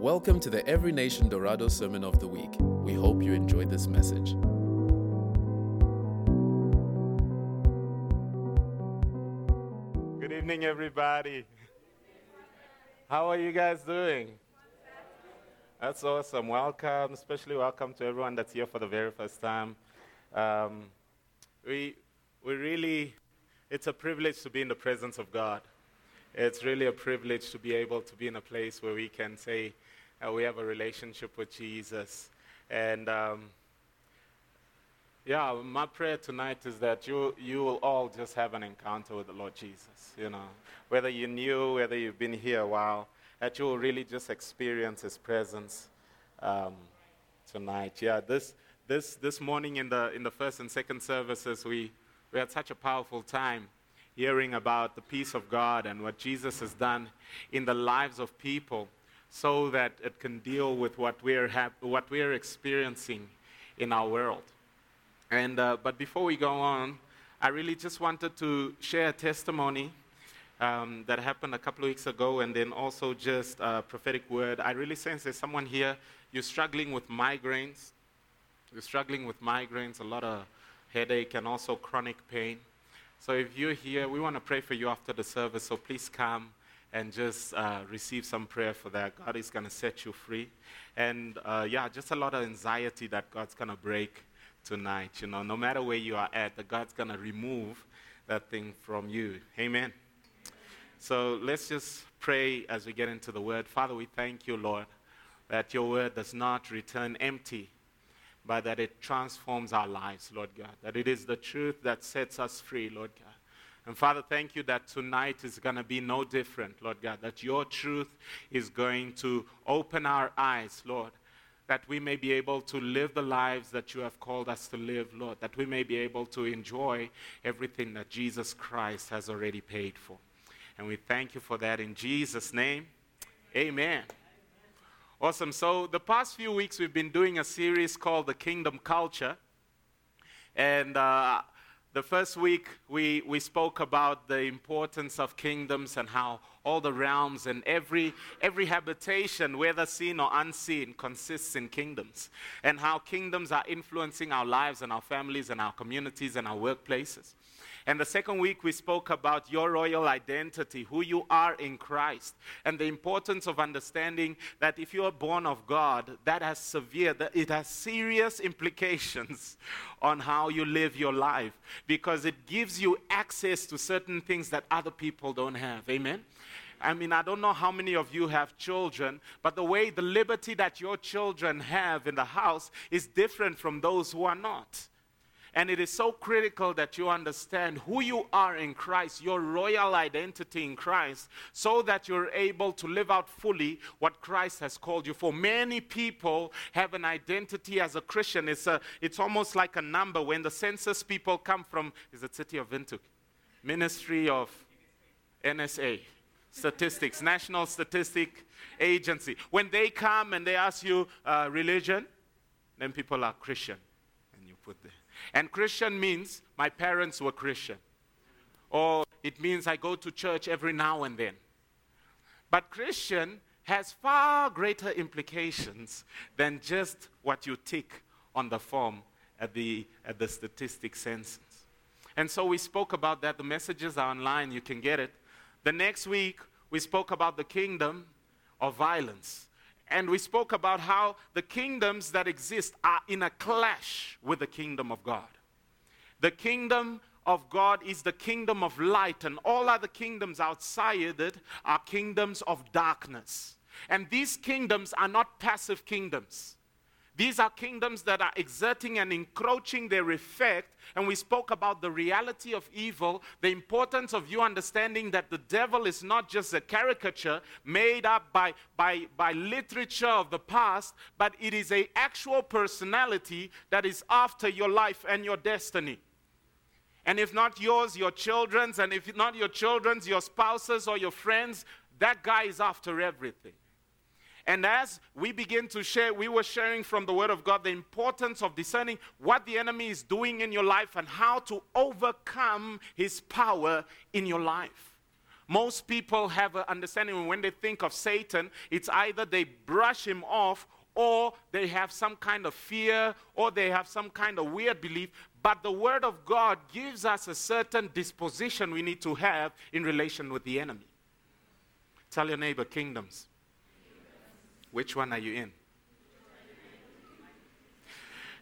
Welcome to the Every Nation Dorado Sermon of the Week. We hope you enjoyed this message. Good evening, everybody. How are you guys doing? That's awesome. Welcome, especially welcome to everyone that's here for the very first time. Um, we, we really, it's a privilege to be in the presence of God. It's really a privilege to be able to be in a place where we can say uh, we have a relationship with Jesus. And um, yeah, my prayer tonight is that you, you will all just have an encounter with the Lord Jesus. You know, whether you knew, whether you've been here a while, that you will really just experience His presence um, tonight. Yeah, this, this, this morning in the, in the first and second services, we, we had such a powerful time hearing about the peace of God and what Jesus has done in the lives of people so that it can deal with what we're, what we're experiencing in our world. And, uh, but before we go on, I really just wanted to share a testimony um, that happened a couple of weeks ago, and then also just a prophetic word. I really sense there's someone here, you're struggling with migraines. You're struggling with migraines, a lot of headache, and also chronic pain. So if you're here, we want to pray for you after the service, so please come and just uh, receive some prayer for that. God is going to set you free. And uh, yeah, just a lot of anxiety that God's going to break tonight. You know, no matter where you are at, that God's going to remove that thing from you. Amen. So let's just pray as we get into the word. Father, we thank you, Lord, that your word does not return empty, but that it transforms our lives, Lord God. That it is the truth that sets us free, Lord God. And Father, thank you that tonight is going to be no different, Lord God, that your truth is going to open our eyes, Lord, that we may be able to live the lives that you have called us to live, Lord, that we may be able to enjoy everything that Jesus Christ has already paid for. And we thank you for that in Jesus' name. Amen. Awesome. So, the past few weeks, we've been doing a series called The Kingdom Culture. And uh, the first week, we, we spoke about the importance of kingdoms and how all the realms and every, every habitation, whether seen or unseen, consists in kingdoms. And how kingdoms are influencing our lives and our families and our communities and our workplaces. And the second week, we spoke about your royal identity, who you are in Christ, and the importance of understanding that if you are born of God, that has severe, that it has serious implications on how you live your life because it gives you access to certain things that other people don't have. Amen? I mean, I don't know how many of you have children, but the way the liberty that your children have in the house is different from those who are not. And it is so critical that you understand who you are in Christ, your royal identity in Christ, so that you're able to live out fully what Christ has called you for. Many people have an identity as a Christian. It's, a, it's almost like a number. When the census people come from, is it City of Windhoek? Ministry of NSA, Statistics, National Statistic Agency. When they come and they ask you uh, religion, then people are Christian. And you put there. And Christian means my parents were Christian. Or it means I go to church every now and then. But Christian has far greater implications than just what you tick on the form at the, at the statistic census. And so we spoke about that. The messages are online, you can get it. The next week, we spoke about the kingdom of violence. And we spoke about how the kingdoms that exist are in a clash with the kingdom of God. The kingdom of God is the kingdom of light, and all other kingdoms outside it are kingdoms of darkness. And these kingdoms are not passive kingdoms. These are kingdoms that are exerting and encroaching their effect. And we spoke about the reality of evil, the importance of you understanding that the devil is not just a caricature made up by, by, by literature of the past, but it is an actual personality that is after your life and your destiny. And if not yours, your children's, and if not your children's, your spouses or your friends, that guy is after everything. And as we begin to share, we were sharing from the Word of God the importance of discerning what the enemy is doing in your life and how to overcome his power in your life. Most people have an understanding when they think of Satan, it's either they brush him off or they have some kind of fear or they have some kind of weird belief. But the Word of God gives us a certain disposition we need to have in relation with the enemy. Tell your neighbor, kingdoms. Which one are you in?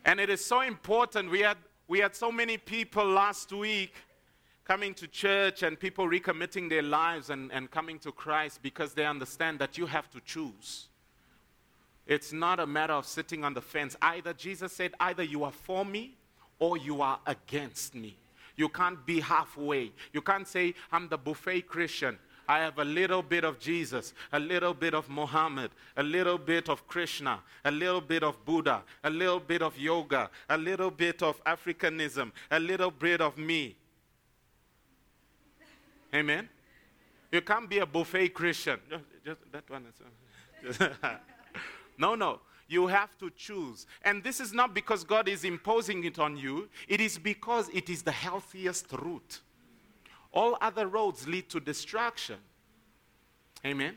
And it is so important. We had, we had so many people last week coming to church and people recommitting their lives and, and coming to Christ because they understand that you have to choose. It's not a matter of sitting on the fence. Either, Jesus said, either you are for me or you are against me. You can't be halfway. You can't say, I'm the buffet Christian. I have a little bit of Jesus, a little bit of Muhammad, a little bit of Krishna, a little bit of Buddha, a little bit of yoga, a little bit of Africanism, a little bit of me. Amen? You can't be a buffet Christian. Just, just that one. No, no. You have to choose. And this is not because God is imposing it on you, it is because it is the healthiest route. All other roads lead to destruction. Amen?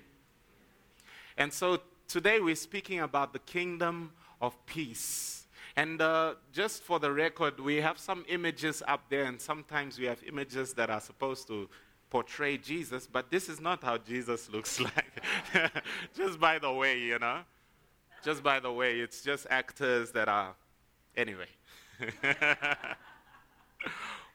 And so today we're speaking about the kingdom of peace. And uh, just for the record, we have some images up there, and sometimes we have images that are supposed to portray Jesus, but this is not how Jesus looks like. just by the way, you know? Just by the way, it's just actors that are. Anyway.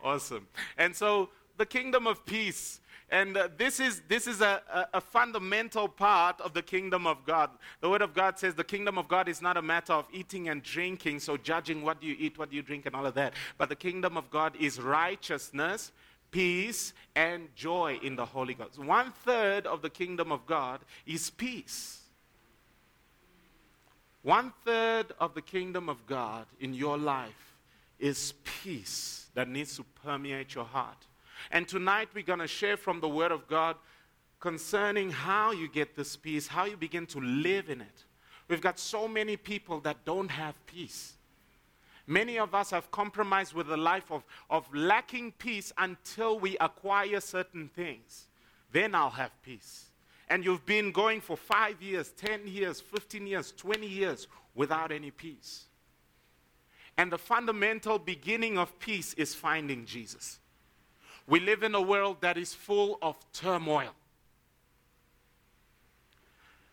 awesome. And so the kingdom of peace. And uh, this is, this is a, a, a, fundamental part of the kingdom of God. The Word of God says the kingdom of God is not a matter of eating and drinking, so judging what do you eat, what do you drink, and all of that. But the kingdom of God is righteousness, peace, and joy in the Holy Ghost. One third of the kingdom of God is peace. One third of the kingdom of God in your life is peace that needs to permeate your heart. And tonight we're going to share from the Word of God concerning how you get this peace, how you begin to live in it. We've got so many people that don't have peace. Many of us have compromised with a life of, of lacking peace until we acquire certain things. Then I'll have peace. And you've been going for five years, 10 years, 15 years, 20 years without any peace. And the fundamental beginning of peace is finding Jesus. We live in a world that is full of turmoil.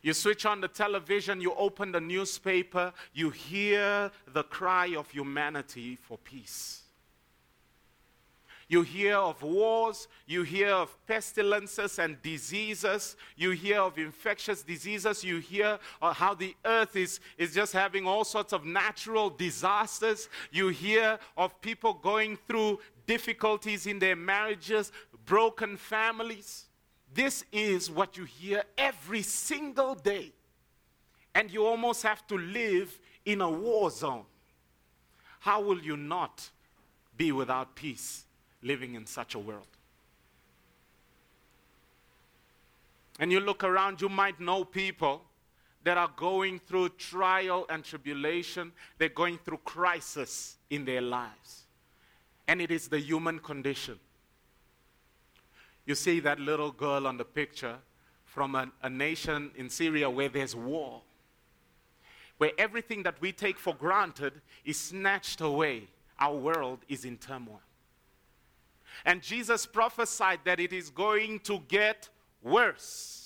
You switch on the television, you open the newspaper, you hear the cry of humanity for peace. You hear of wars, you hear of pestilences and diseases, you hear of infectious diseases, you hear uh, how the earth is, is just having all sorts of natural disasters, you hear of people going through difficulties in their marriages, broken families. This is what you hear every single day. And you almost have to live in a war zone. How will you not be without peace living in such a world? And you look around, you might know people that are going through trial and tribulation, they're going through crisis in their lives and it is the human condition. You see that little girl on the picture from a, a, nation in Syria where there's war, where everything that we take for granted is snatched away. Our world is in turmoil. And Jesus prophesied that it is going to get worse.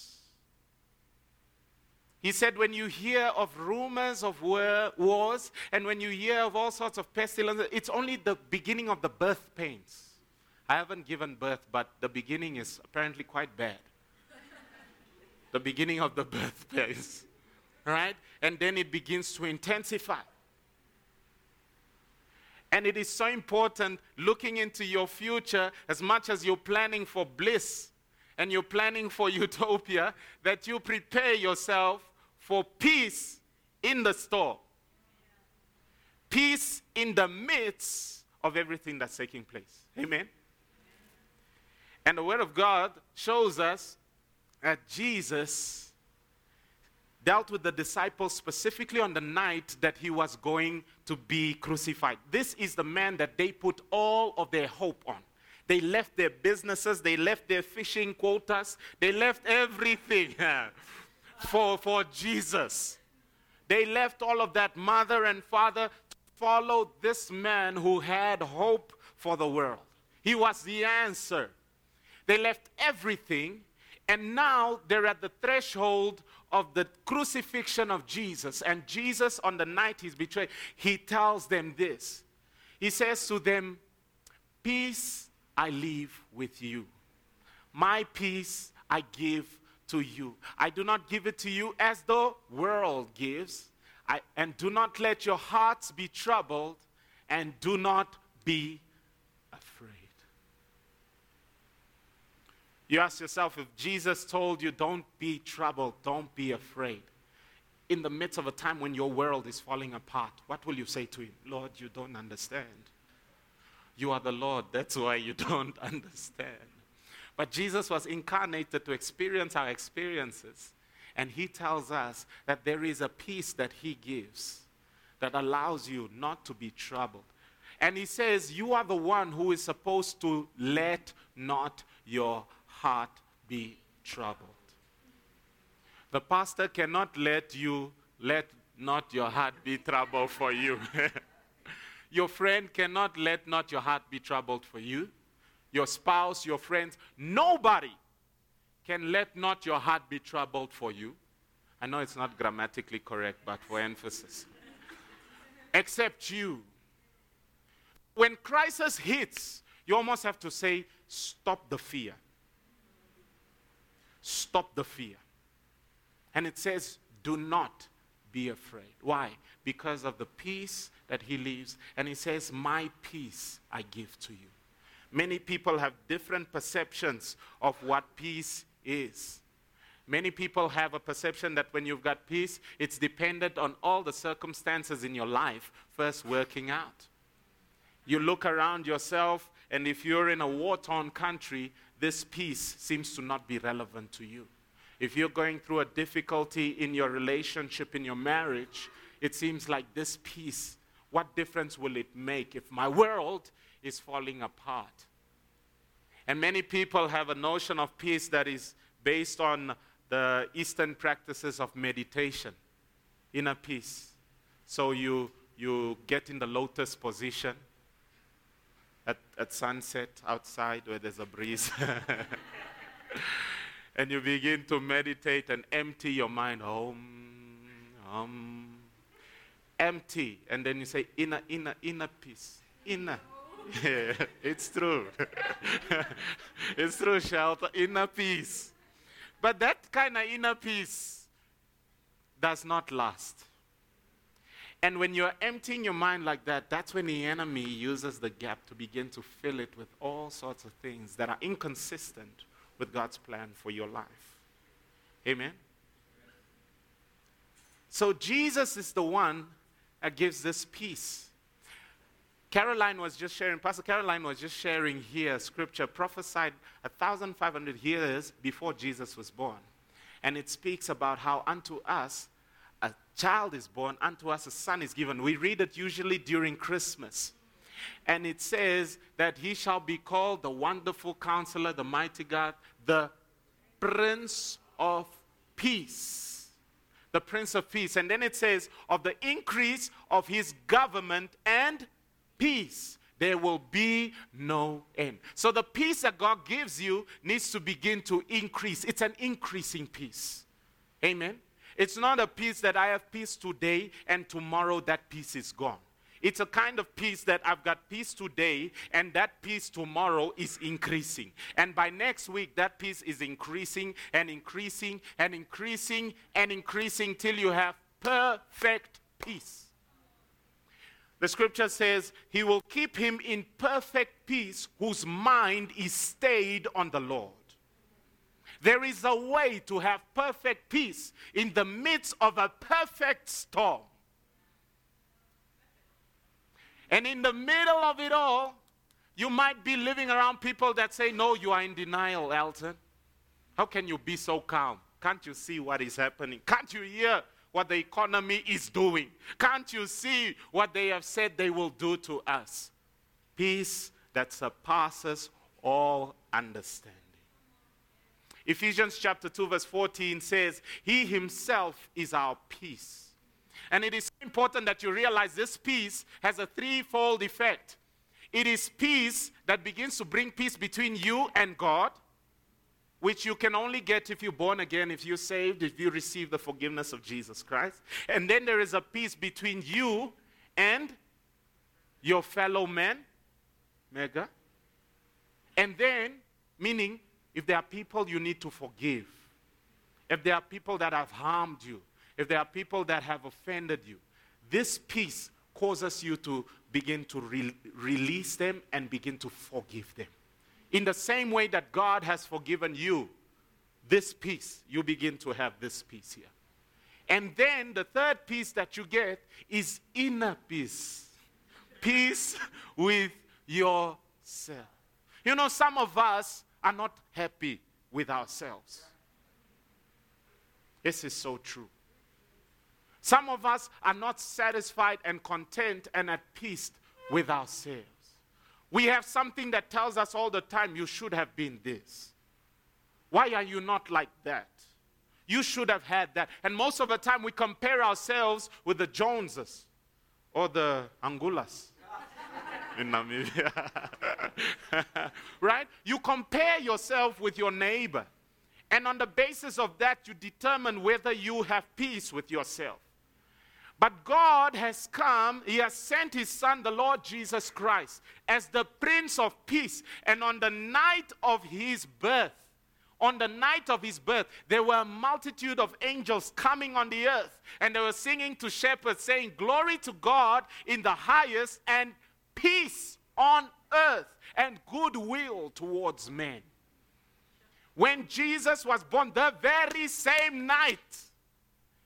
He said, when you hear of rumors of war, wars and when you hear of all sorts of pestilence, it's only the beginning of the birth pains. I haven't given birth, but the beginning is apparently quite bad. the beginning of the birth pains, right? And then it begins to intensify. And it is so important looking into your future as much as you're planning for bliss and you're planning for utopia that you prepare yourself for peace in the storm, peace in the midst of everything that's taking place. Amen. And the Word of God shows us that Jesus dealt with the disciples specifically on the night that he was going to be crucified. This is the man that they put all of their hope on. They left their businesses, they left their fishing quotas, they left everything for, for Jesus. They left all of that mother and father to follow this man who had hope for the world. He was the answer. They left everything, and now they're at the threshold of the crucifixion of Jesus. And Jesus, on the night he's betrayed, he tells them this. He says to them, Peace I leave with you. My peace I give to you. I do not give it to you as the world gives. I, and do not let your hearts be troubled, and do not be afraid. You ask yourself if Jesus told you, don't be troubled, don't be afraid, in the midst of a time when your world is falling apart, what will you say to him? Lord, you don't understand. You are the Lord, that's why you don't understand. But Jesus was incarnated to experience our experiences. And he tells us that there is a peace that he gives that allows you not to be troubled. And he says, You are the one who is supposed to let not your heart be troubled. The pastor cannot let you let not your heart be troubled for you. your friend cannot let not your heart be troubled for you. Your spouse, your friends, nobody can let not your heart be troubled for you. I know it's not grammatically correct, but for emphasis. Except you. When crisis hits, you almost have to say, Stop the fear stop the fear. And it says, do not be afraid. Why? Because of the peace that he leaves. And he says, My peace I give to you. Many people have different perceptions of what peace is. Many people have a perception that when you've got peace, it's dependent on all the circumstances in your life first working out. You look around yourself, and if you're in a war torn country, this peace seems to not be relevant to you. If you're going through a difficulty in your relationship, in your marriage, it seems like this peace, what difference will it make if my world is falling apart? And many people have a notion of peace that is based on the Eastern practices of meditation, inner peace. So you, you get in the lotus position at, at sunset outside where there's a breeze. and you begin to meditate and empty your mind. Om, om, empty. And then you say, inner, inner, inner peace. Inner. Yeah, it's true. it's true, shelter. Inner peace. But that kind of inner peace does not last. And when you're emptying your mind like that, that's when the enemy uses the gap to begin to fill it with all sorts of things that are inconsistent with God's plan for your life. Amen? So Jesus is the one that gives this peace. Caroline was just sharing, Pastor Caroline was just sharing here, scripture prophesied 1,500 years before Jesus was born. And it speaks about how unto us a child is born, unto us a son is given. We read it usually during Christmas. And it says that he shall be called the wonderful counselor, the mighty God, the Prince of Peace. The Prince of Peace. And then it says, of the increase of his government and peace, there will be no end. So the peace that God gives you needs to begin to increase. It's an increasing peace. Amen. It's not a peace that I have peace today and tomorrow that peace is gone. It's a kind of peace that I've got peace today and that peace tomorrow is increasing. And by next week, that peace is increasing and increasing and increasing and increasing till you have perfect peace. The scripture says, He will keep him in perfect peace whose mind is stayed on the Lord. There is a way to have perfect peace in the midst of a perfect storm. And in the middle of it all, you might be living around people that say, No, you are in denial, Elton. How can you be so calm? Can't you see what is happening? Can't you hear what the economy is doing? Can't you see what they have said they will do to us? Peace that surpasses all understanding. Ephesians chapter 2, verse 14 says, He Himself is our peace. And it is important that you realize this peace has a threefold effect. It is peace that begins to bring peace between you and God, which you can only get if you're born again, if you're saved, if you receive the forgiveness of Jesus Christ. And then there is a peace between you and your fellow men, mega. And then, meaning, if there are people you need to forgive, if there are people that have harmed you, if there are people that have offended you, this peace causes you to begin to re- release them and begin to forgive them. In the same way that God has forgiven you, this peace, you begin to have this peace here. And then the third peace that you get is inner peace peace with yourself. You know, some of us are not happy with ourselves. This is so true. Some of us are not satisfied and content and at peace with ourselves. We have something that tells us all the time, you should have been this. Why are you not like that? You should have had that. And most of the time, we compare ourselves with the Joneses or the Angulas in Namibia. right? You compare yourself with your neighbor. And on the basis of that, you determine whether you have peace with yourself. But God has come, He has sent His Son, the Lord Jesus Christ, as the Prince of Peace. And on the night of His birth, on the night of his birth, there were a multitude of angels coming on the earth, and they were singing to shepherds, saying, Glory to God in the highest, and peace on earth, and goodwill towards men. When Jesus was born, the very same night,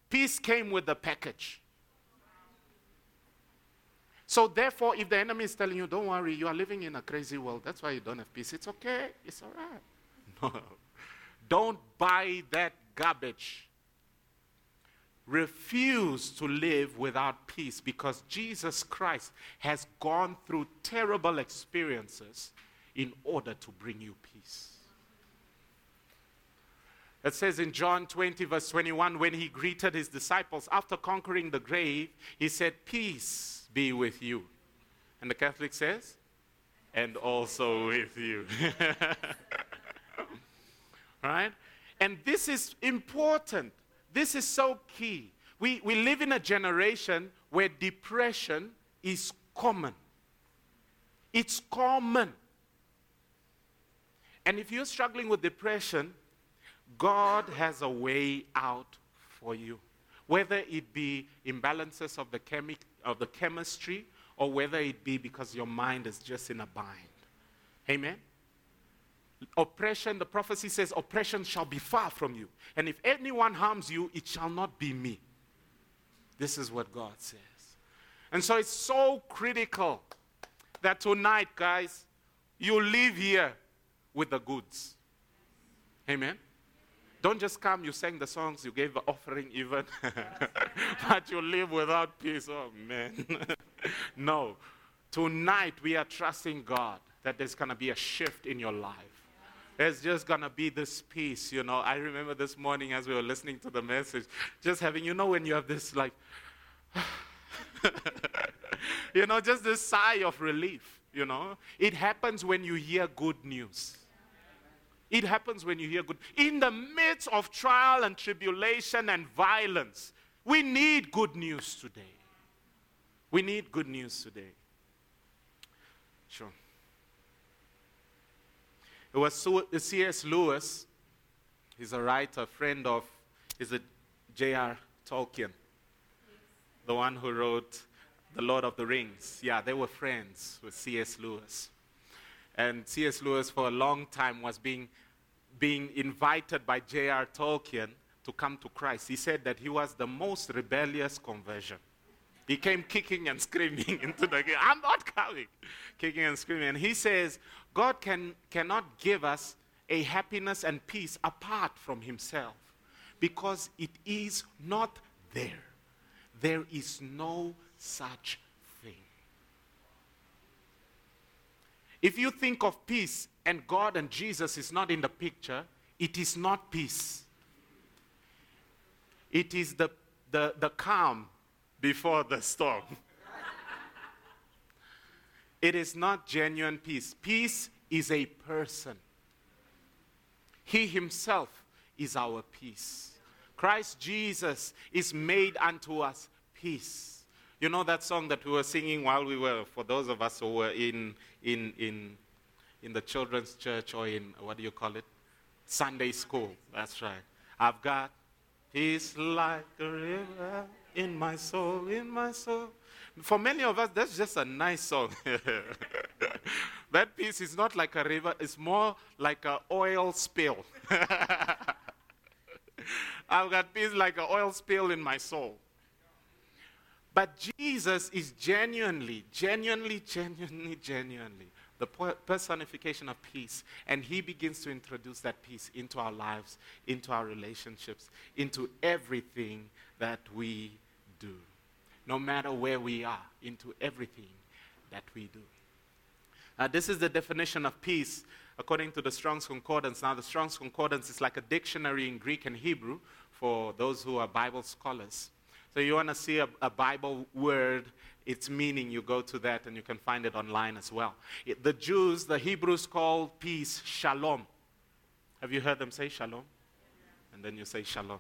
peace came with the package. So, therefore, if the enemy is telling you, don't worry, you are living in a crazy world, that's why you don't have peace, it's okay, it's all right. No. Don't buy that garbage. Refuse to live without peace because Jesus Christ has gone through terrible experiences in order to bring you peace. It says in John 20, verse 21, when he greeted his disciples after conquering the grave, he said, Peace be with you. And the Catholic says, And also with you. right? And this is important. This is so key. We, we live in a generation where depression is common. It's common. And if you're struggling with depression, God has a way out for you. Whether it be imbalances of the, chemi- of the chemistry or whether it be because your mind is just in a bind. Amen? oppression, the prophecy says, oppression shall be far from you. And if anyone harms you, it shall not be me. This is what God says. And so it's so critical that tonight, guys, you live here with the goods. Amen. Don't just come, you sang the songs, you gave the offering even, but you live without peace. Oh, man. no. Tonight, we are trusting God that there's going to be a shift in your life. There's just going to be this peace, you know. I remember this morning as we were listening to the message, just having, you know, when you have this like, you know, just this sigh of relief, you know. It happens when you hear good news. It happens when you hear good. In the midst of trial and tribulation and violence, we need good news today. We need good news today. Sure. It was uh, C.S. Lewis. He's a writer, friend of, he's a J.R. Tolkien, the one who wrote The Lord of the Rings. Yeah, they were friends with C.S. Lewis. And C.S. Lewis, for a long time, was being, being invited by J.R. Tolkien to come to Christ. He said that he was the most rebellious conversion. He came kicking and screaming into the game. I'm not coming. Kicking and screaming. And he says, God can, cannot give us a happiness and peace apart from himself because it is not there. There is no such thing. If you think of peace and God and Jesus is not in the picture, it is not peace. It is the, the, the calm before the storm. it is not genuine peace. Peace is a person, He Himself is our peace. Christ Jesus is made unto us peace. You know that song that we were singing while we were, for those of us who were in, in, in, in the children's church or in, what do you call it? Sunday school. That's right. I've got peace like a river in my soul, in my soul. For many of us, that's just a nice song. that peace is not like a river, it's more like an oil spill. I've got peace like an oil spill in my soul. But Jesus is genuinely, genuinely, genuinely, genuinely the personification of peace. And he begins to introduce that peace into our lives, into our relationships, into everything that we do. No matter where we are, into everything that we do. This is the definition of peace according to the Strong's Concordance. Now, the Strong's Concordance is like a dictionary in Greek and Hebrew for those who are Bible scholars. So, you want to see a, a, Bible word, its meaning, you go to that and you can find it online as well. The Jews, the Hebrews call peace shalom. Have you heard them say shalom? And then you say shalom.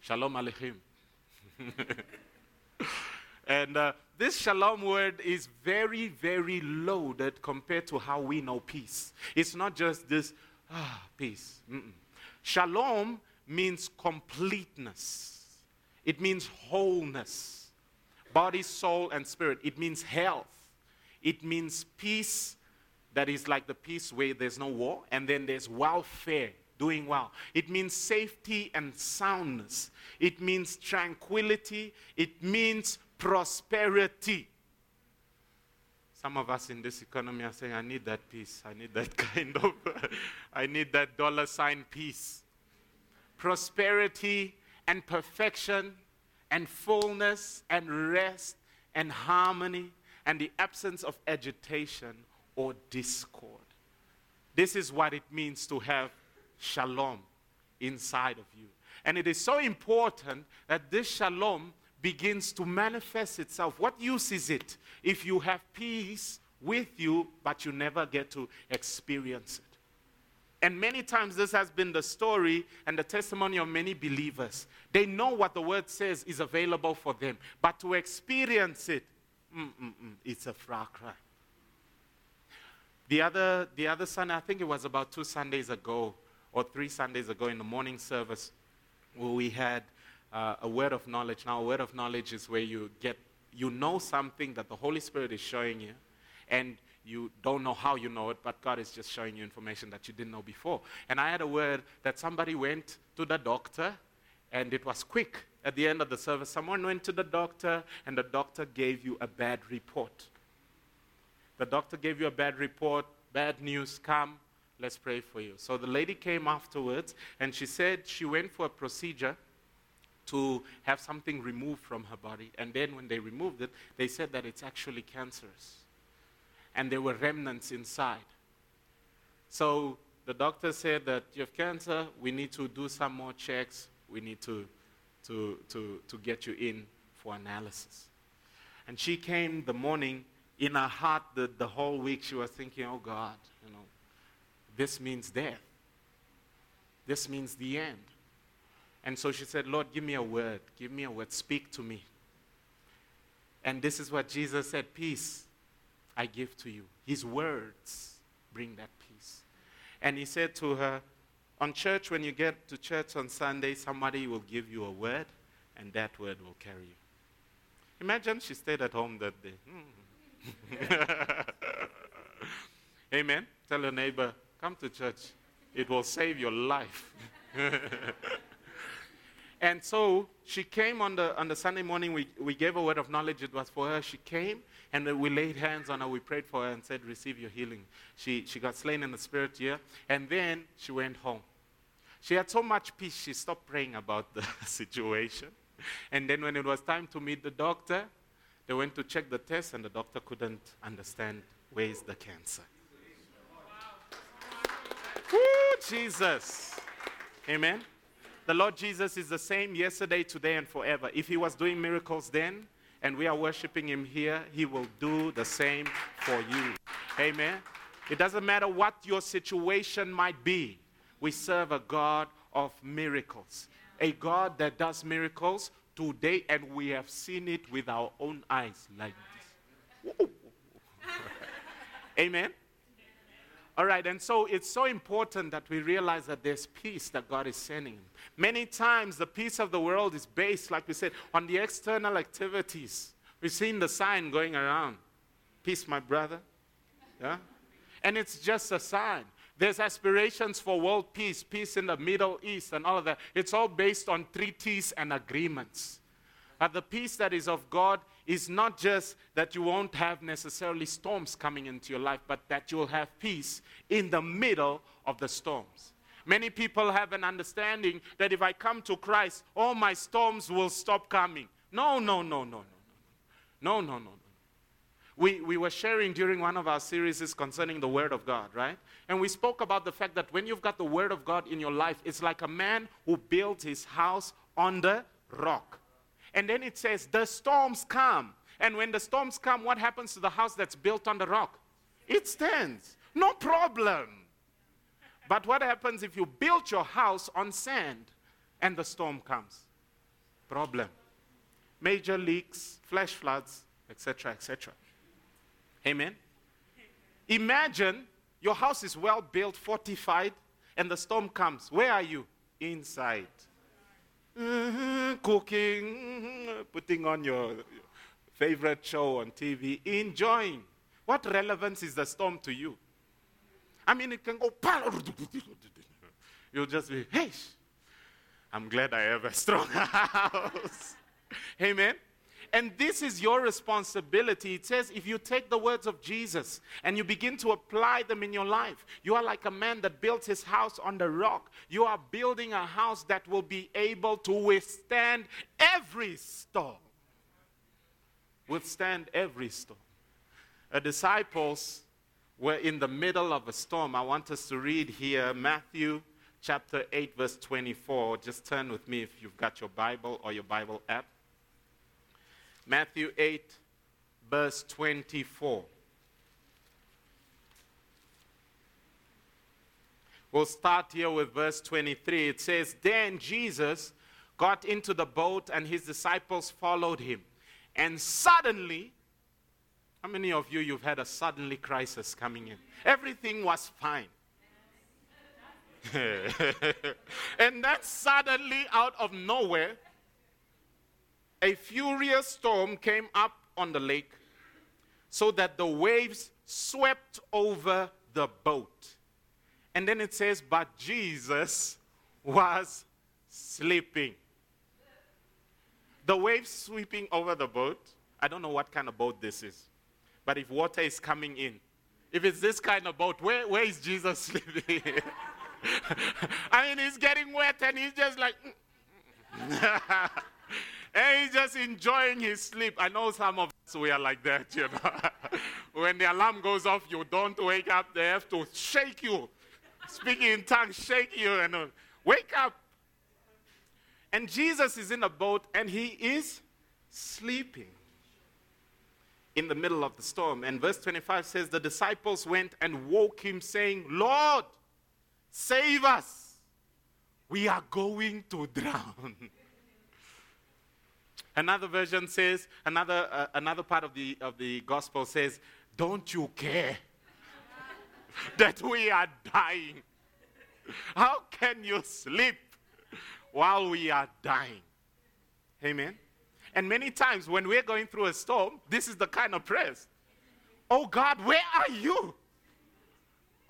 Shalom aleichem. and uh, this shalom word is very, very loaded compared to how we know peace. It's not just this, ah, peace. Mm-mm. Shalom means completeness, it means wholeness, body, soul, and spirit. It means health. It means peace that is like the peace where there's no war, and then there's welfare, doing well. It means safety and soundness. It means tranquility. It means prosperity. Some of us in this economy are saying, I need that peace. I need that kind of, I need that dollar sign peace. Prosperity and perfection and fullness and rest and harmony and the absence of agitation or discord. This is what it means to have shalom inside of you. And it is so important that this shalom begins to manifest itself. What use is it if you have peace with you, but you never get to experience it? And many times, this has been the story and the testimony of many believers. They know what the word says is available for them, but to experience it, mm, mm, mm, it's a far cry. The other, the other Sunday, I think it was about two Sundays ago or three Sundays ago in the morning service, where we had uh, a word of knowledge. Now, a word of knowledge is where you get, you know something that the Holy Spirit is showing you, and you don't know how you know it, but God is just showing you information that you didn't know before. And I had a word that somebody went to the doctor, and it was quick. At the end of the service, someone went to the doctor, and the doctor gave you a bad report. The doctor gave you a bad report, bad news, come, let's pray for you. So the lady came afterwards, and she said she went for a procedure to have something removed from her body. And then when they removed it, they said that it's actually cancerous. And there were remnants inside. So the doctor said that you have cancer, we need to do some more checks, we need to, to, to, to get you in for analysis. And she came the morning, in her heart, the, the whole week, she was thinking, oh God, you know, this means death. This means the end. And so she said, Lord, give me a word. Give me a word. Speak to me. And this is what Jesus said Peace I give to you. His words bring that peace. And he said to her, On church, when you get to church on Sunday, somebody will give you a word, and that word will carry you. Imagine she stayed at home that day. Hmm. Amen. Tell your neighbor, come to church. It will save your life. And so she came on the, on the Sunday morning. We, we gave a word of knowledge. It was for her. She came and we laid hands on her. We prayed for her and said, Receive your healing. She, she got slain in the spirit here. And then she went home. She had so much peace, she stopped praying about the situation. And then when it was time to meet the doctor, they went to check the test, and the doctor couldn't understand Where is the cancer? Woo, Jesus. Amen. The Lord Jesus is the same yesterday, today, and forever. If He was doing miracles then, and we are worshiping Him here, He will do the same for you. Amen. It doesn't matter what your situation might be, we serve a God of miracles, a God that does miracles today, and we have seen it with our own eyes like this. Amen. All right, and so it's so important that we realize that there's peace that God is sending. Many times, the peace of the world is based, like we said, on the external activities. We've seen the sign going around Peace, my brother. Yeah? And it's just a sign. There's aspirations for world peace, peace in the Middle East, and all of that. It's all based on treaties and agreements. But the peace that is of God is not just that you won't have necessarily storms coming into your life, but that you'll have peace in the middle of the storms. Many people have an understanding that if I come to Christ, all my storms will stop coming. No, no, no, no, no, no, no, no, no. We, we were sharing during one of our series concerning the Word of God, right? And we spoke about the fact that when you've got the Word of God in your life, it's like a man who built his house on the rock. And then it says, the storms come. And when the storms come, what happens to the house that's built on the rock? It stands. No problem. But what happens if you build your house on sand and the storm comes? Problem. Major leaks, flash floods, etc., etc. Amen. Imagine your house is well built, fortified, and the storm comes. Where are you? Inside. Mm-hmm, cooking, putting on your favorite show on TV, enjoying. What relevance is the storm to you? I mean, it can go. You'll just be, hey, I'm glad I have a strong house. Amen. And this is your responsibility. It says if you take the words of Jesus and you begin to apply them in your life, you are like a man that built his house on the rock. You are building a house that will be able to withstand every storm. Withstand every storm. The disciples were in the middle of a storm. I want us to read here Matthew chapter 8, verse 24. Just turn with me if you've got your Bible or your Bible app. Matthew 8, verse 24. We'll start here with verse 23. It says, Then Jesus got into the boat and his disciples followed him. And suddenly, how many of you you've had a suddenly crisis coming in? Everything was fine. and then suddenly out of nowhere, a furious storm came up on the lake so that the waves swept over the boat. And then it says, But Jesus was sleeping. The waves sweeping over the boat, I don't know what kind of boat this is, but if water is coming in, if it's this kind of boat, where, where is Jesus sleeping? I mean, he's getting wet and he's just like. And he's just enjoying his sleep. I know some of us, we are like that, you know. when the alarm goes off, you don't wake up. They have to shake you. Speaking in tongues, shake you and wake up. And Jesus is in a boat and he is sleeping in the middle of the storm. And verse 25 says, The disciples went and woke him, saying, Lord, save us. We are going to drown. Another version says, another, uh, another part of the, of the gospel says, Don't you care that we are dying? How can you sleep while we are dying? Amen. And many times when we're going through a storm, this is the kind of prayers. Oh God, where are you?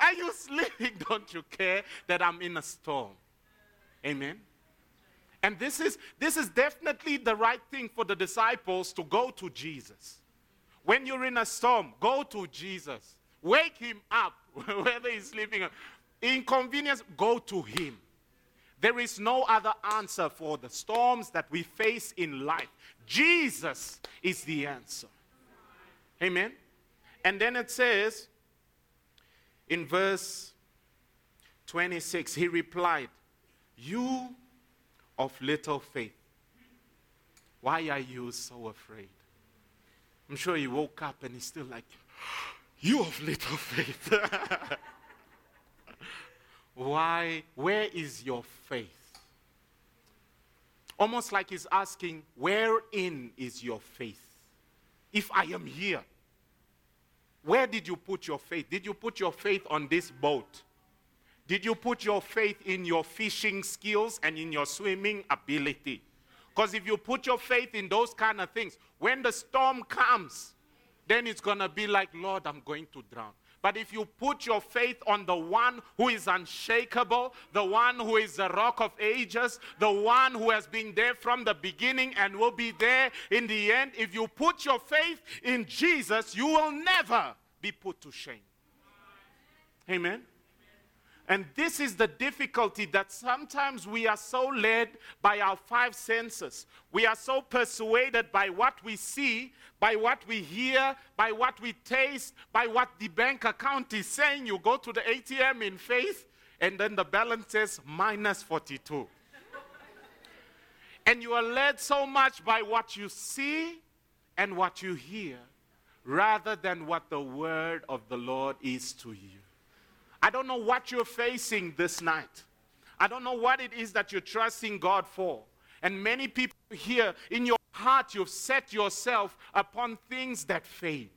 Are you sleeping? Don't you care that I'm in a storm? Amen. And this is, this is definitely the right thing for the disciples to go to Jesus. When you're in a storm, go to Jesus. Wake him up, whether he's sleeping. Inconvenience, go to him. There is no other answer for the storms that we face in life. Jesus is the answer. Amen. And then it says in verse 26, he replied, You of little faith, why are you so afraid? I'm sure he woke up and he's still like, You of little faith. why? Where is your faith? Almost like he's asking, Wherein is your faith? If I am here, where did you put your faith? Did you put your faith on this boat? Did you put your faith in your fishing skills and in your swimming ability? Because if you put your faith in those kind of things, when the storm comes, then it's going to be like, Lord, I'm going to drown. But if you put your faith on the one who is unshakable, the one who is the rock of ages, the one who has been there from the beginning and will be there in the end, if you put your faith in Jesus, you will never be put to shame. Amen. And this is the difficulty that sometimes we are so led by our five senses. We are so persuaded by what we see, by what we hear, by what we taste, by what the bank account is saying. You go to the ATM in faith, and then the balance says minus 42. and you are led so much by what you see and what you hear rather than what the word of the Lord is to you. I don't know what you're facing this night. I don't know what it is that you're trusting God for. And many people here, in your heart, you've set yourself upon things that fade.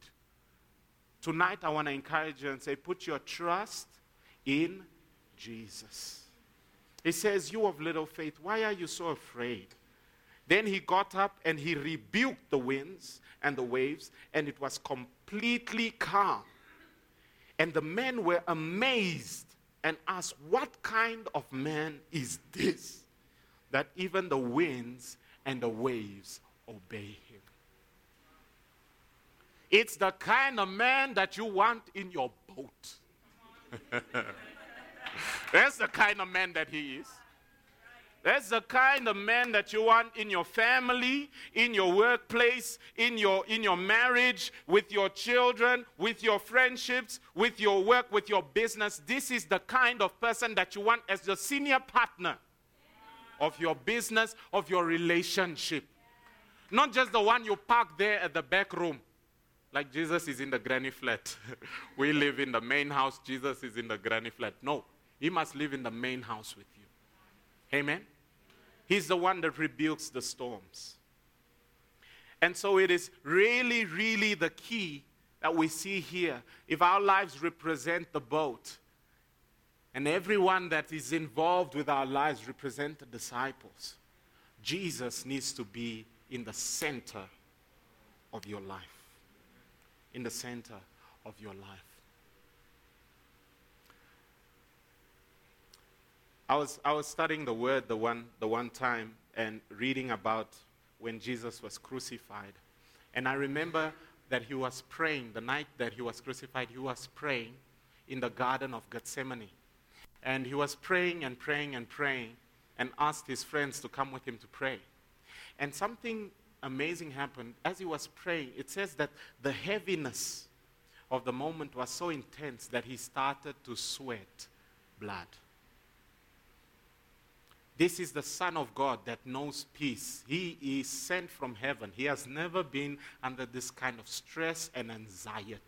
Tonight, I want to encourage you and say, put your trust in Jesus. He says, You of little faith, why are you so afraid? Then he got up and he rebuked the winds and the waves, and it was completely calm. And the men were amazed and asked, What kind of man is this that even the winds and the waves obey him? It's the kind of man that you want in your boat. That's the kind of man that he is. That's the kind of man that you want in your family, in your workplace, in your, in your marriage, with your children, with your friendships, with your work, with your business. This is the kind of person that you want as your senior partner of your business, of your relationship. Not just the one you park there at the back room. Like Jesus is in the granny flat. we live in the main house, Jesus is in the granny flat. No, he must live in the main house with you. Amen? He's the one that rebukes the storms. And so it is really, really the key that we see here. If our lives represent the boat, and everyone that is involved with our lives represent the disciples, Jesus needs to be in the center of your life. In the center of your life. I was, I was studying the word the one, the one time and reading about when Jesus was crucified. And I remember that he was praying, the night that he was crucified, he was praying in the Garden of Gethsemane. And he was praying and praying and praying and asked his friends to come with him to pray. And something amazing happened. As he was praying, it says that the heaviness of the moment was so intense that he started to sweat blood. This is the Son of God that knows peace. He is sent from heaven. He has never been under this kind of stress and anxiety.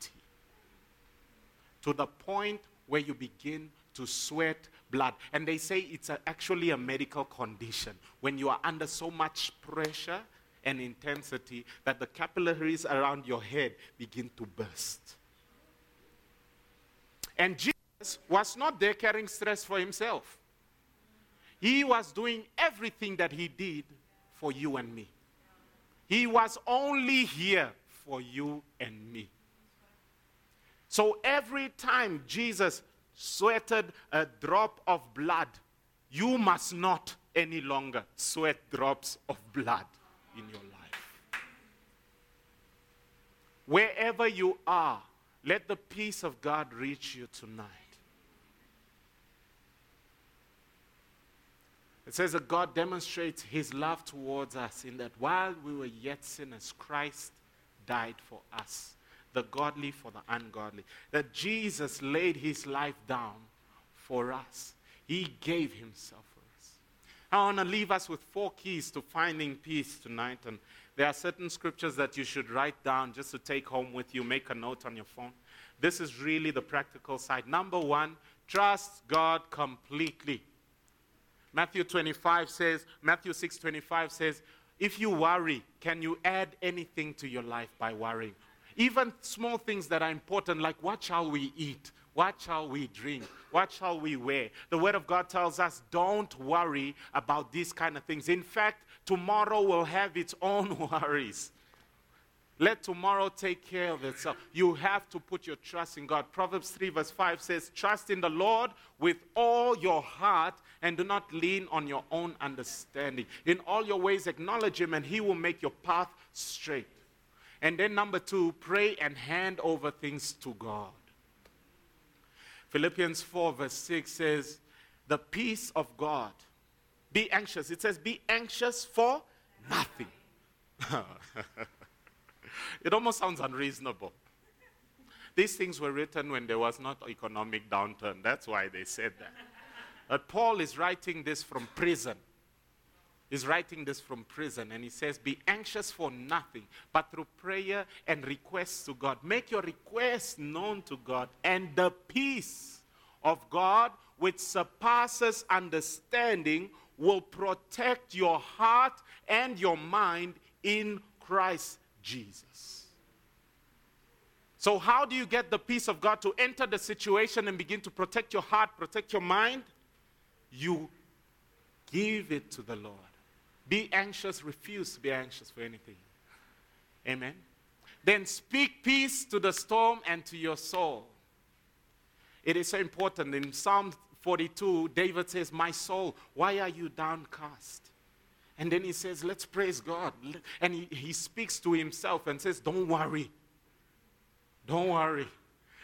To the point where you begin to sweat blood. And they say it's a, actually a medical condition when you are under so much pressure and intensity that the capillaries around your head begin to burst. And Jesus was not there carrying stress for himself. He was doing everything that he did for you and me. He was only here for you and me. So every time Jesus sweated a drop of blood, you must not any longer sweat drops of blood in your life. Wherever you are, let the peace of God reach you tonight. It says that God demonstrates his love towards us in that while we were yet sinners, Christ died for us. the godly for the ungodly. That Jesus laid his life down for us, he gave himself for us. I want to leave us with four keys to finding peace tonight. And there are certain scriptures that you should write down just to take home with you, make a note on your phone. This is really the practical side. Number one, trust God completely. Matthew 25 says, Matthew 6 25 says, if you worry, can you add anything to your life by worrying? Even small things that are important, like what shall we eat? What shall we drink? What shall we wear? The Word of God tells us don't worry about these kind of things. In fact, tomorrow will have its own worries. Let tomorrow take care of itself. You have to put your trust in God. Proverbs 3, verse 5 says, Trust in the Lord with all your heart and do not lean on your own understanding. In all your ways, acknowledge Him, and He will make your path straight. And then, number two, pray and hand over things to God. Philippians 4, verse 6 says, The peace of God. Be anxious. It says, Be anxious for nothing. it almost sounds unreasonable. These things were written when there was not economic downturn. That's why they said that. But Paul is writing this from prison. He's writing this from prison and he says, Be anxious for nothing, but through prayer and requests to God. Make your requests known to God, and the peace of God, which surpasses understanding, will protect your heart and your mind in Christ Jesus. So, how do you get the peace of God to enter the situation and begin to protect your heart, protect your mind? You give it to the Lord. Be anxious, refuse to be anxious for anything. Amen. Then speak peace to the storm and to your soul. It is so important. In Psalm 42, David says, My soul, why are you downcast? And then he says, Let's praise God. And he, he speaks to himself and says, Don't worry. Don't worry.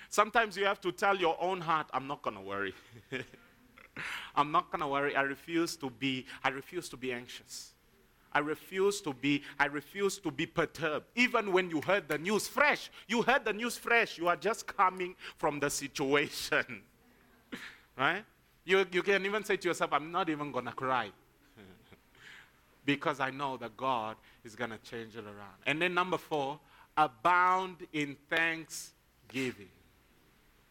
Sometimes you have to tell your own heart, I'm not going to worry. I'm not going to worry. I refuse to be I refuse to be anxious. I refuse to be, I refuse to be perturbed. Even when you heard the news fresh, you heard the news fresh. You are just coming from the situation. right? You, you can even say to yourself, I'm not even going to cry. because I know that God is going to change it around. And then number four, abound in thanksgiving.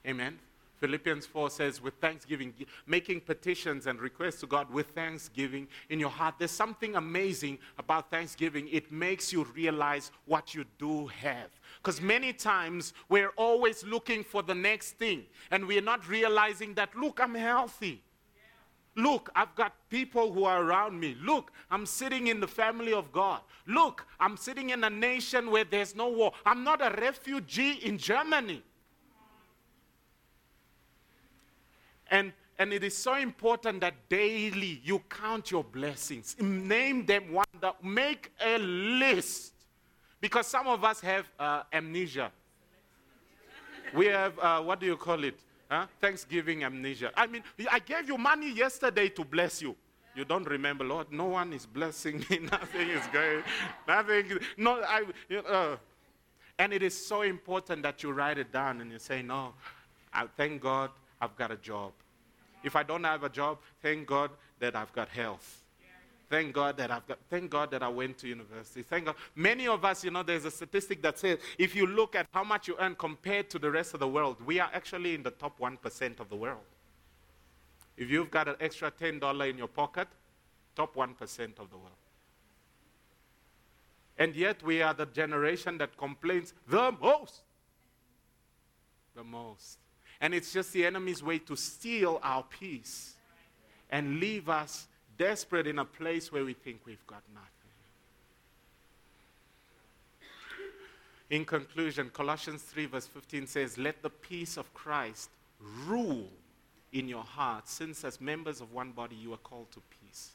Amen. Philippians 4 says, with thanksgiving, making petitions and requests to God with thanksgiving in your heart. There's something amazing about thanksgiving. It makes you realize what you do have. Because many times we're always looking for the next thing, and we're not realizing that, look, I'm healthy. Look, I've got people who are around me. Look, I'm sitting in the family of God. Look, I'm sitting in a nation where there's no war. I'm not a refugee in Germany. And, and it is so important that daily you count your blessings, name them one, make a list. Because some of us have uh, amnesia. We have, uh, what do you call it? Huh? Thanksgiving amnesia. I mean, I gave you money yesterday to bless you. You don't remember, Lord, no one is blessing me. Nothing is going. Nothing. No, I. You know, and it is so important that you write it down and you say, no, I thank God I've got a job. If I don't have a job, thank God that I've got health. Thank God that I've got, thank God that I went to university. Thank God. Many of us, you know, there's a statistic that says if you look at how much you earn compared to the rest of the world, we are actually in the top 1% of the world. If you've got an extra $10 in your pocket, top 1% of the world. And yet we are the generation that complains the most. The most. And it's just the enemy's way to steal our peace and leave us desperate in a place where we think we've got nothing. In conclusion, Colossians 3, verse 15 says, Let the peace of Christ rule in your heart, since as members of one body you are called to peace.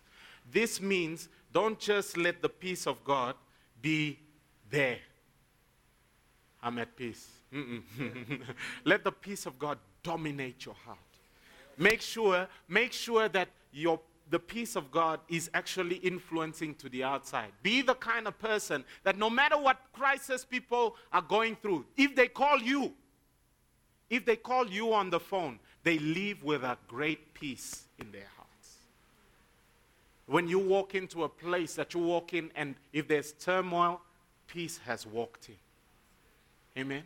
This means don't just let the peace of God be there. I'm at peace. Let the peace of God dominate your heart. Make sure, make sure that your, the peace of God is actually influencing to the outside. Be the kind of person that no matter what crisis people are going through, if they call you, if they call you on the phone, they leave with a great peace in their hearts. When you walk into a place that you walk in, and if there's turmoil, peace has walked in. Amen.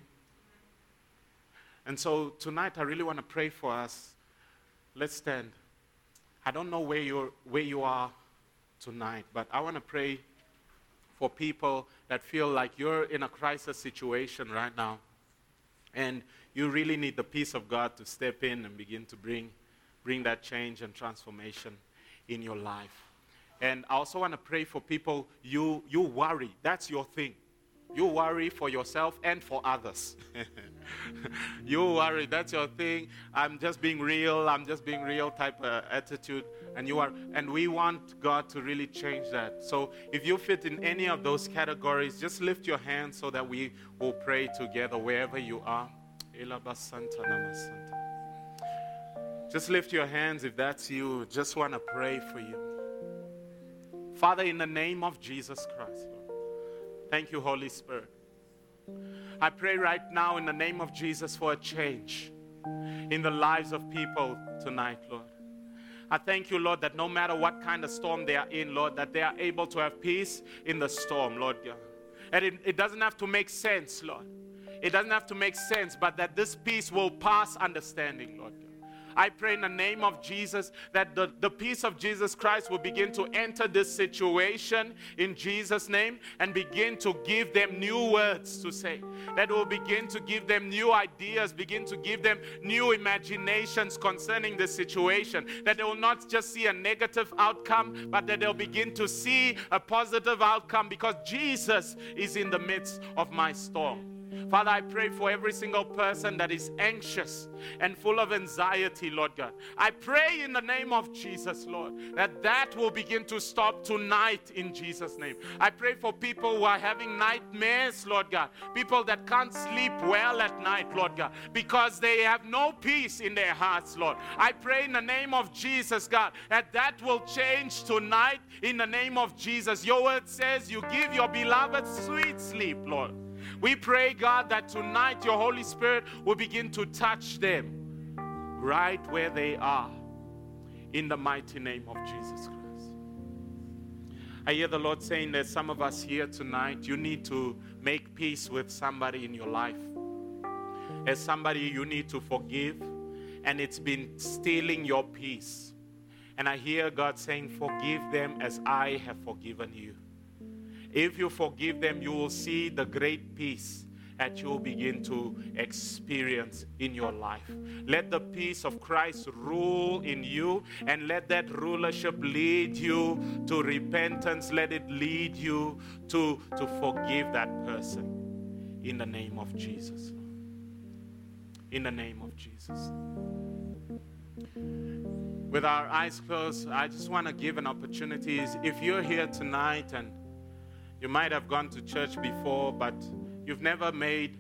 And so tonight, I really want to pray for us. Let's stand. I don't know where, you're, where you are tonight, but I want to pray for people that feel like you're in a crisis situation right now. And you really need the peace of God to step in and begin to bring, bring that change and transformation in your life. And I also want to pray for people you, you worry. That's your thing. You worry for yourself and for others. you worry, that's your thing. I'm just being real, I'm just being real type of attitude. And you are and we want God to really change that. So if you fit in any of those categories, just lift your hand so that we will pray together wherever you are. Just lift your hands if that's you. Just want to pray for you. Father, in the name of Jesus Christ. Thank you, Holy Spirit. I pray right now in the name of Jesus for a change in the lives of people tonight, Lord. I thank you, Lord, that no matter what kind of storm they are in, Lord, that they are able to have peace in the storm, Lord. And it, it doesn't have to make sense, Lord. It doesn't have to make sense, but that this peace will pass understanding, Lord. I pray in the name of Jesus that the, the peace of Jesus Christ will begin to enter this situation in Jesus' name and begin to give them new words to say. That will begin to give them new ideas, begin to give them new imaginations concerning the situation. That they will not just see a negative outcome, but that they'll begin to see a positive outcome because Jesus is in the midst of my storm. Father, I pray for every single person that is anxious and full of anxiety, Lord God. I pray in the name of Jesus, Lord, that that will begin to stop tonight in Jesus' name. I pray for people who are having nightmares, Lord God, people that can't sleep well at night, Lord God, because they have no peace in their hearts, Lord. I pray in the name of Jesus, God, that that will change tonight in the name of Jesus. Your word says you give your beloved sweet sleep, Lord. We pray, God, that tonight your Holy Spirit will begin to touch them right where they are in the mighty name of Jesus Christ. I hear the Lord saying that some of us here tonight, you need to make peace with somebody in your life. As somebody you need to forgive, and it's been stealing your peace. And I hear God saying, Forgive them as I have forgiven you. If you forgive them, you will see the great peace that you will begin to experience in your life. Let the peace of Christ rule in you and let that rulership lead you to repentance. Let it lead you to, to forgive that person in the name of Jesus. In the name of Jesus. With our eyes closed, I just want to give an opportunity. If you're here tonight and you might have gone to church before, but you've never made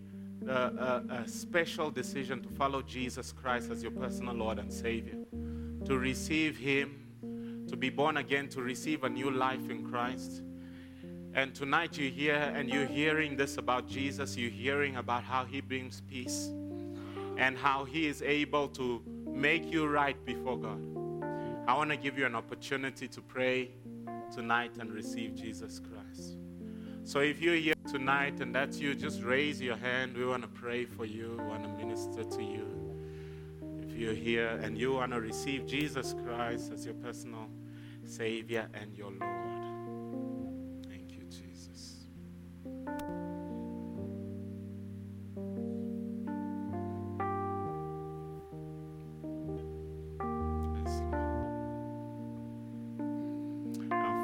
a, a, a, special decision to follow Jesus Christ as your personal Lord and Savior, to receive Him, to be born again, to receive a new life in Christ. And tonight you're here and you're hearing this about Jesus, you're hearing about how He brings peace and how He is able to make you right before God. I want to give you an opportunity to pray tonight and receive Jesus Christ. So if you're here tonight and that's you, just raise your hand. We want to pray for you, we want to minister to you. If you're here and you want to receive Jesus Christ as your personal Savior and your Lord. Thank you, Jesus.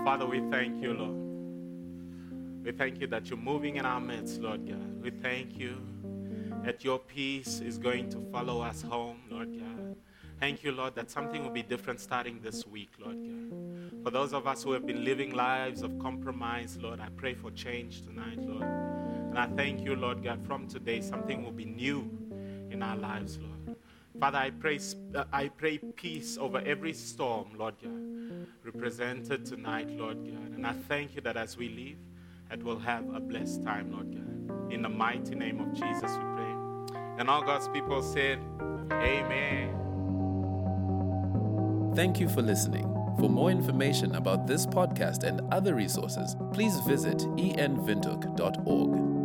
Father, we thank you, Lord. We thank you that you're moving in our midst, Lord God. We thank you that your peace is going to follow us home, Lord God. Thank you, Lord, that something will be different starting this week, Lord God. For those of us who have been living lives of compromise, Lord, I pray for change tonight, Lord. And I thank you, Lord God, from today something will be new in our lives, Lord. Father, I pray, uh, I pray peace over every storm, Lord God. represented tonight, Lord God. And I thank you that as we leave, that we'll have a blessed time, Lord God. In the mighty name of Jesus, we pray. And all God's people said, Amen. Thank you for listening. For more information about this podcast and other resources, please visit envintook.org.